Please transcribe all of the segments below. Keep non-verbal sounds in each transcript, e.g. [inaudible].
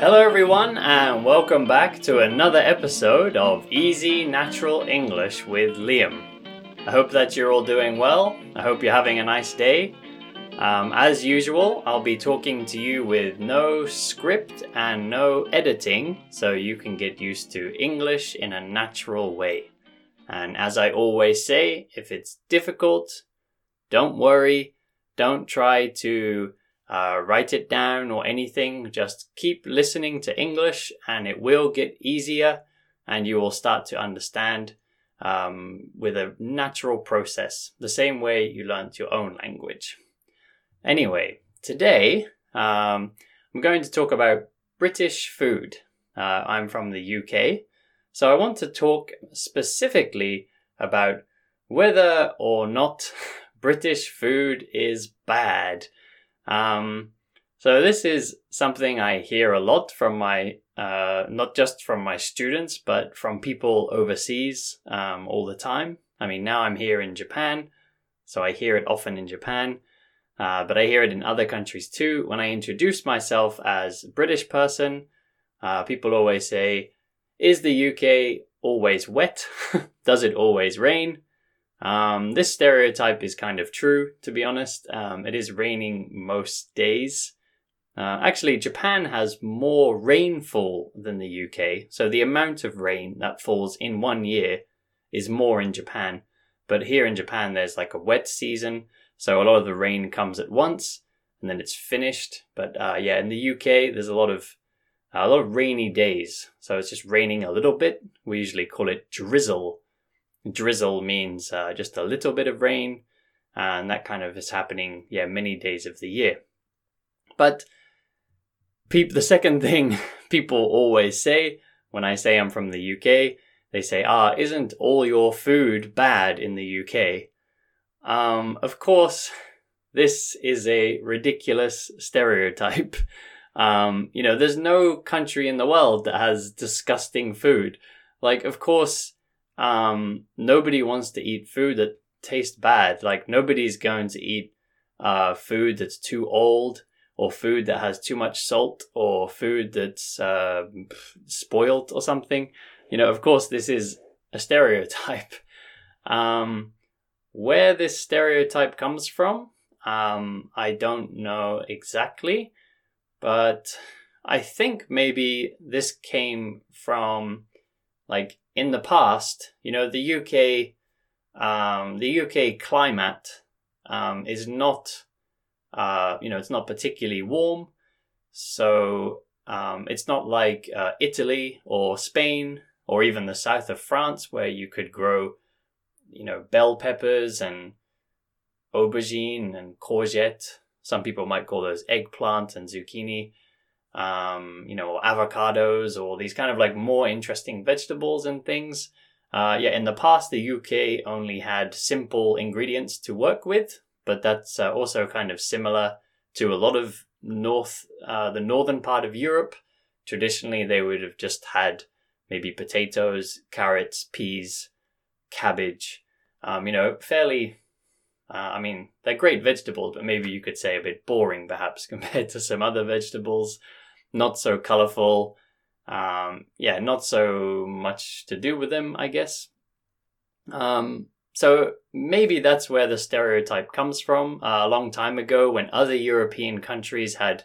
Hello, everyone, and welcome back to another episode of Easy Natural English with Liam. I hope that you're all doing well. I hope you're having a nice day. Um, as usual, I'll be talking to you with no script and no editing, so you can get used to English in a natural way. And as I always say, if it's difficult, don't worry, don't try to uh, write it down or anything. Just keep listening to English and it will get easier and you will start to understand um, with a natural process, the same way you learnt your own language. Anyway, today um, I'm going to talk about British food. Uh, I'm from the UK, so I want to talk specifically about whether or not [laughs] British food is bad. Um, so this is something I hear a lot from my, uh, not just from my students, but from people overseas um, all the time. I mean, now I'm here in Japan, so I hear it often in Japan, uh, but I hear it in other countries too. When I introduce myself as British person, uh, people always say, "Is the UK always wet? [laughs] Does it always rain?" Um, this stereotype is kind of true, to be honest. Um, it is raining most days. Uh, actually, Japan has more rainfall than the UK, so the amount of rain that falls in one year is more in Japan. But here in Japan, there's like a wet season, so a lot of the rain comes at once, and then it's finished. But uh, yeah, in the UK, there's a lot of a lot of rainy days, so it's just raining a little bit. We usually call it drizzle drizzle means uh, just a little bit of rain, and that kind of is happening, yeah, many days of the year. But pe- the second [laughs] thing people always say when I say I'm from the UK, they say, "Ah, isn't all your food bad in the UK?" Um, of course, this is a ridiculous stereotype. [laughs] Um, you know, there's no country in the world that has disgusting food. Like, of course, um, nobody wants to eat food that tastes bad. Like nobody's going to eat uh, food that's too old or food that has too much salt or food that's uh, spoiled or something. You know, of course, this is a stereotype. [laughs] Um, where this stereotype comes from, um, I don't know exactly, but I think maybe this came from like in the past, you know, the UK, um, the UK climate um, is not, uh, you know, it's not particularly warm. So um, it's not like uh, Italy or Spain or even the south of France where you could grow, you know, bell peppers and aubergine and courgette. Some people might call those eggplant and zucchini um, you know, avocados or these kind of like more interesting vegetables and things. Uh, yeah, in the past, the UK only had simple ingredients to work with, but that's uh, also kind of similar to a lot of north, uh, the northern part of Europe. Traditionally, they would have just had maybe potatoes, carrots, peas, cabbage. Um, you know, fairly. Uh, I mean, they're great vegetables, but maybe you could say a bit boring, perhaps, [laughs] compared to some other vegetables not so colorful. Um, yeah, not so much to do with them, I guess. Um, so maybe that's where the stereotype comes from. Uh, a long time ago, when other European countries had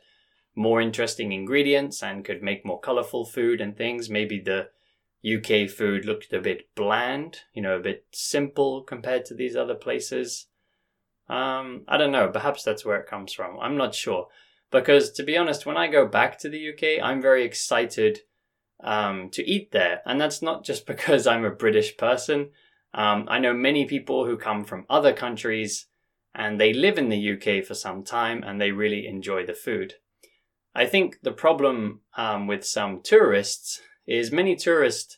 more interesting ingredients and could make more colorful food and things, maybe the UK food looked a bit bland, you know, a bit simple compared to these other places. Um, I don't know. Perhaps that's where it comes from. I'm not sure. Because to be honest, when I go back to the UK, I'm very excited um, to eat there. And that's not just [laughs] because I'm a British person. Um, I know many people who come from other countries and they live in the UK for some time and they really enjoy the food. I think the problem um, with some tourists is many tourists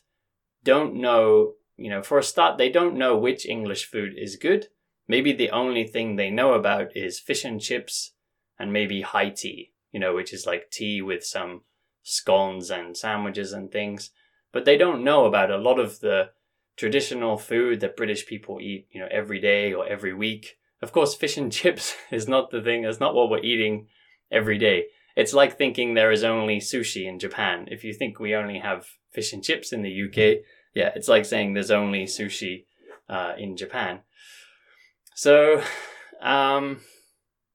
don't know, you know, for a start, they don't know which English food is good. Maybe the only thing they know about is fish and chips and maybe high tea, you know, which is like tea with some scones and sandwiches and things. But they don't know about a lot of the traditional food that British people eat, you know, every day or every week. Of course, fish and [laughs] chips is not the thing, it's not what we're eating every day. it's like thinking there is only sushi in Japan. If you think we only have fish and chips in the UK, yeah, it's like saying there's only sushi uh, in Japan. So, um,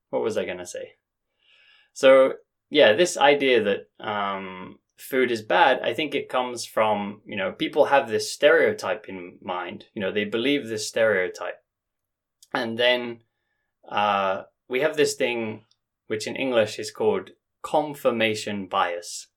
what was I going to say? So, yeah, this idea that um, food is bad, I think it comes from, you know, people have this stereotype in mind. You know, they believe this stereotype. And then uh, we have this thing, which in English is called confirmation bias.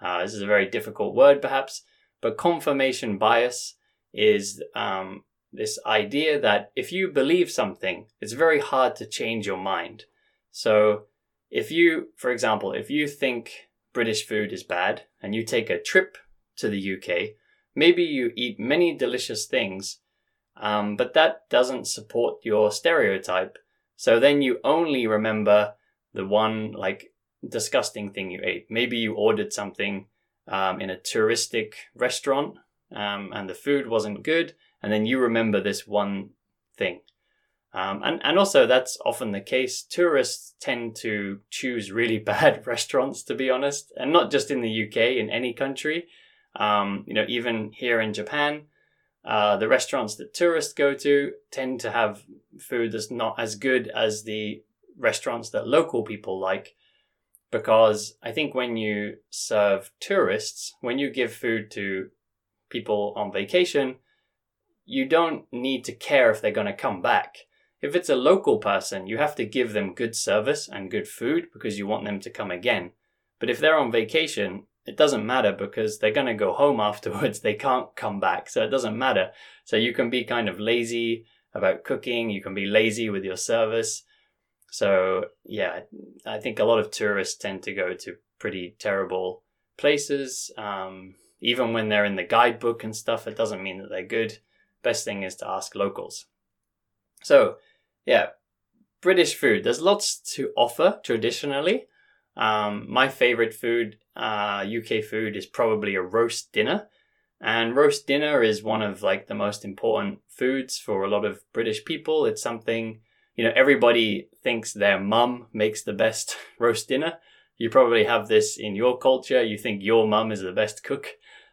Uh, this is a very difficult word, perhaps, but confirmation bias is um, this idea that if you believe something, it's very hard to change your mind. So, if you, for example, if you think British food is bad and you take a trip to the UK, maybe you eat many delicious things, um, but that doesn't support your stereotype. So then you only remember the one like disgusting thing you ate. Maybe you ordered something um, in a touristic restaurant um, and the food wasn't good, and then you remember this one thing. Um, and, and also, that's often the case. Tourists tend to choose really [laughs] bad [laughs] restaurants, to be honest, and not just in the UK, in any country. Um, you know, even here in Japan, uh, the restaurants that tourists go to tend to have food that's not as good as the restaurants that local people like because I think when you serve tourists, when you give food to people on vacation, you don't need to care if they're going to come back. If it's a local person, you have to give them good service and good food because you want them to come again. But if they're on vacation, it doesn't matter because they're going to go home [laughs] afterwards. They can't come back. So it doesn't matter. So you can be kind of lazy about cooking. You can be lazy with your service. So yeah, I think a lot of tourists tend to go to pretty terrible places. Um, even when they're in the guidebook and stuff, it doesn't mean that they're good. Best thing is to ask locals. So yeah, British food. There's lots to offer traditionally. Um, my favorite food, uh, UK food, is probably a roast dinner. And roast dinner is one of like the most important foods for a lot of British people. It's something you know, everybody thinks their mum makes the best [laughs] roast dinner. You probably have this in your culture. You think your mum is the best cook.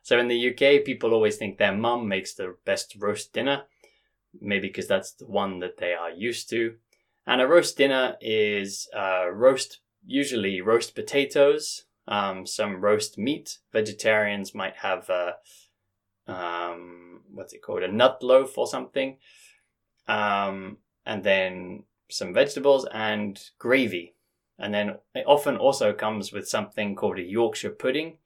So in the UK, people always think their mum makes the best roast dinner, maybe because that's the one that they are used to. And a roast dinner is uh, roast, usually roast potatoes, um, some roast meat. Vegetarians might have a, um, what's it called, a nut loaf or something. Um, and then some vegetables and gravy. And then it often also comes with something called a Yorkshire pudding.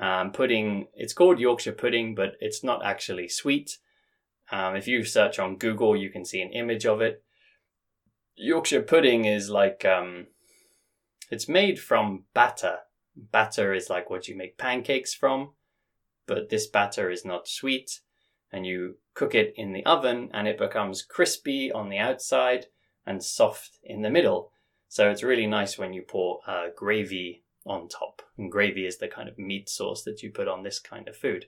Um, pudding, it's called Yorkshire pudding, but it's not actually sweet. Um, if you search on Google, you can see an image of it. Yorkshire pudding is like, um, it's made from batter. Batter is like what you make pancakes from, but this batter is not sweet and you cook it in the oven and it becomes crispy on the outside and soft in the middle. So it's really nice when you pour uh, gravy on top. And gravy is the kind of meat sauce that you put on this kind of food.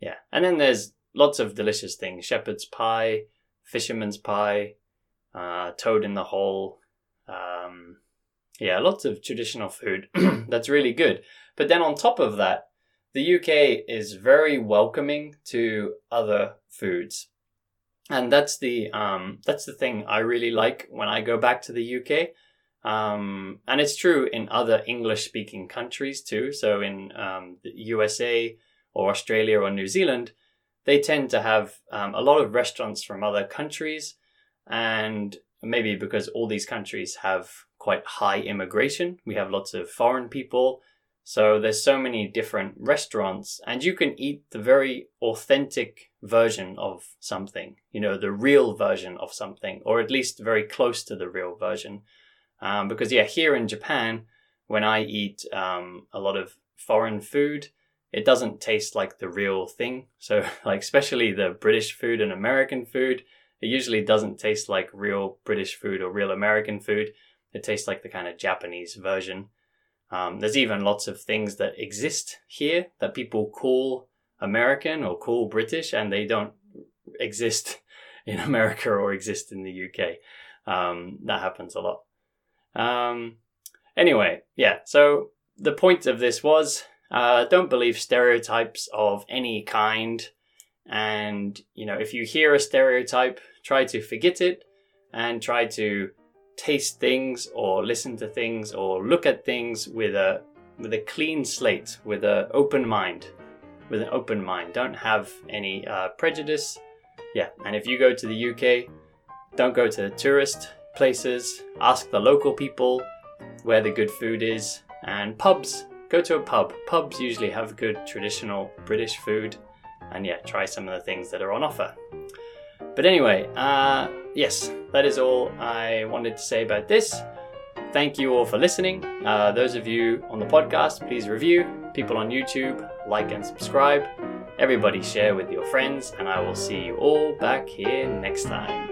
Yeah. And then there's lots of delicious things shepherd's pie, fisherman's pie, uh, toad in the hole. Um, yeah, lots of traditional food [clears throat] that's really good. But then on top of that, the UK is very welcoming to other foods. And that's the um, that's the thing I really like when I go back to the UK. Um, and it's true in other English speaking countries too. So in um, the USA or Australia or New Zealand, they tend to have um, a lot of restaurants from other countries. And maybe because all these countries have quite high immigration, we have lots of foreign people so there's so many different restaurants and you can eat the very authentic version of something, you know, the real version of something, or at least very close to the real version. Um, because yeah, here in Japan, when I eat um, a lot of foreign food, it doesn't taste like the real thing. So [laughs] like, especially the British food and American food, it usually doesn't taste like real British food or real American food. It tastes like the kind of Japanese version. Um, there's even lots of things that exist here that people call American or call British, and they don't exist [laughs] in America or exist in the UK. Um, that happens a lot. Um, Anyway, yeah, so the point of this was uh, don't believe stereotypes of any kind. And, you know, if you hear a stereotype, try to forget it and try to taste things or listen to things or look at things with a with a clean slate, with an open mind, with an open mind. Don't have any uh, prejudice. Yeah, and if you go to the UK, don't go to the tourist places. Ask the local people where the good food is, and pubs. Go to a pub. Pubs usually have good traditional British food, and yeah, try some of the things that are on offer. But anyway, uh, yes, that is all I wanted to say about this. Thank you all for listening. Uh, those of you on the podcast, please review. People on YouTube, like and subscribe. Everybody share with your friends, and I will see you all back here next time.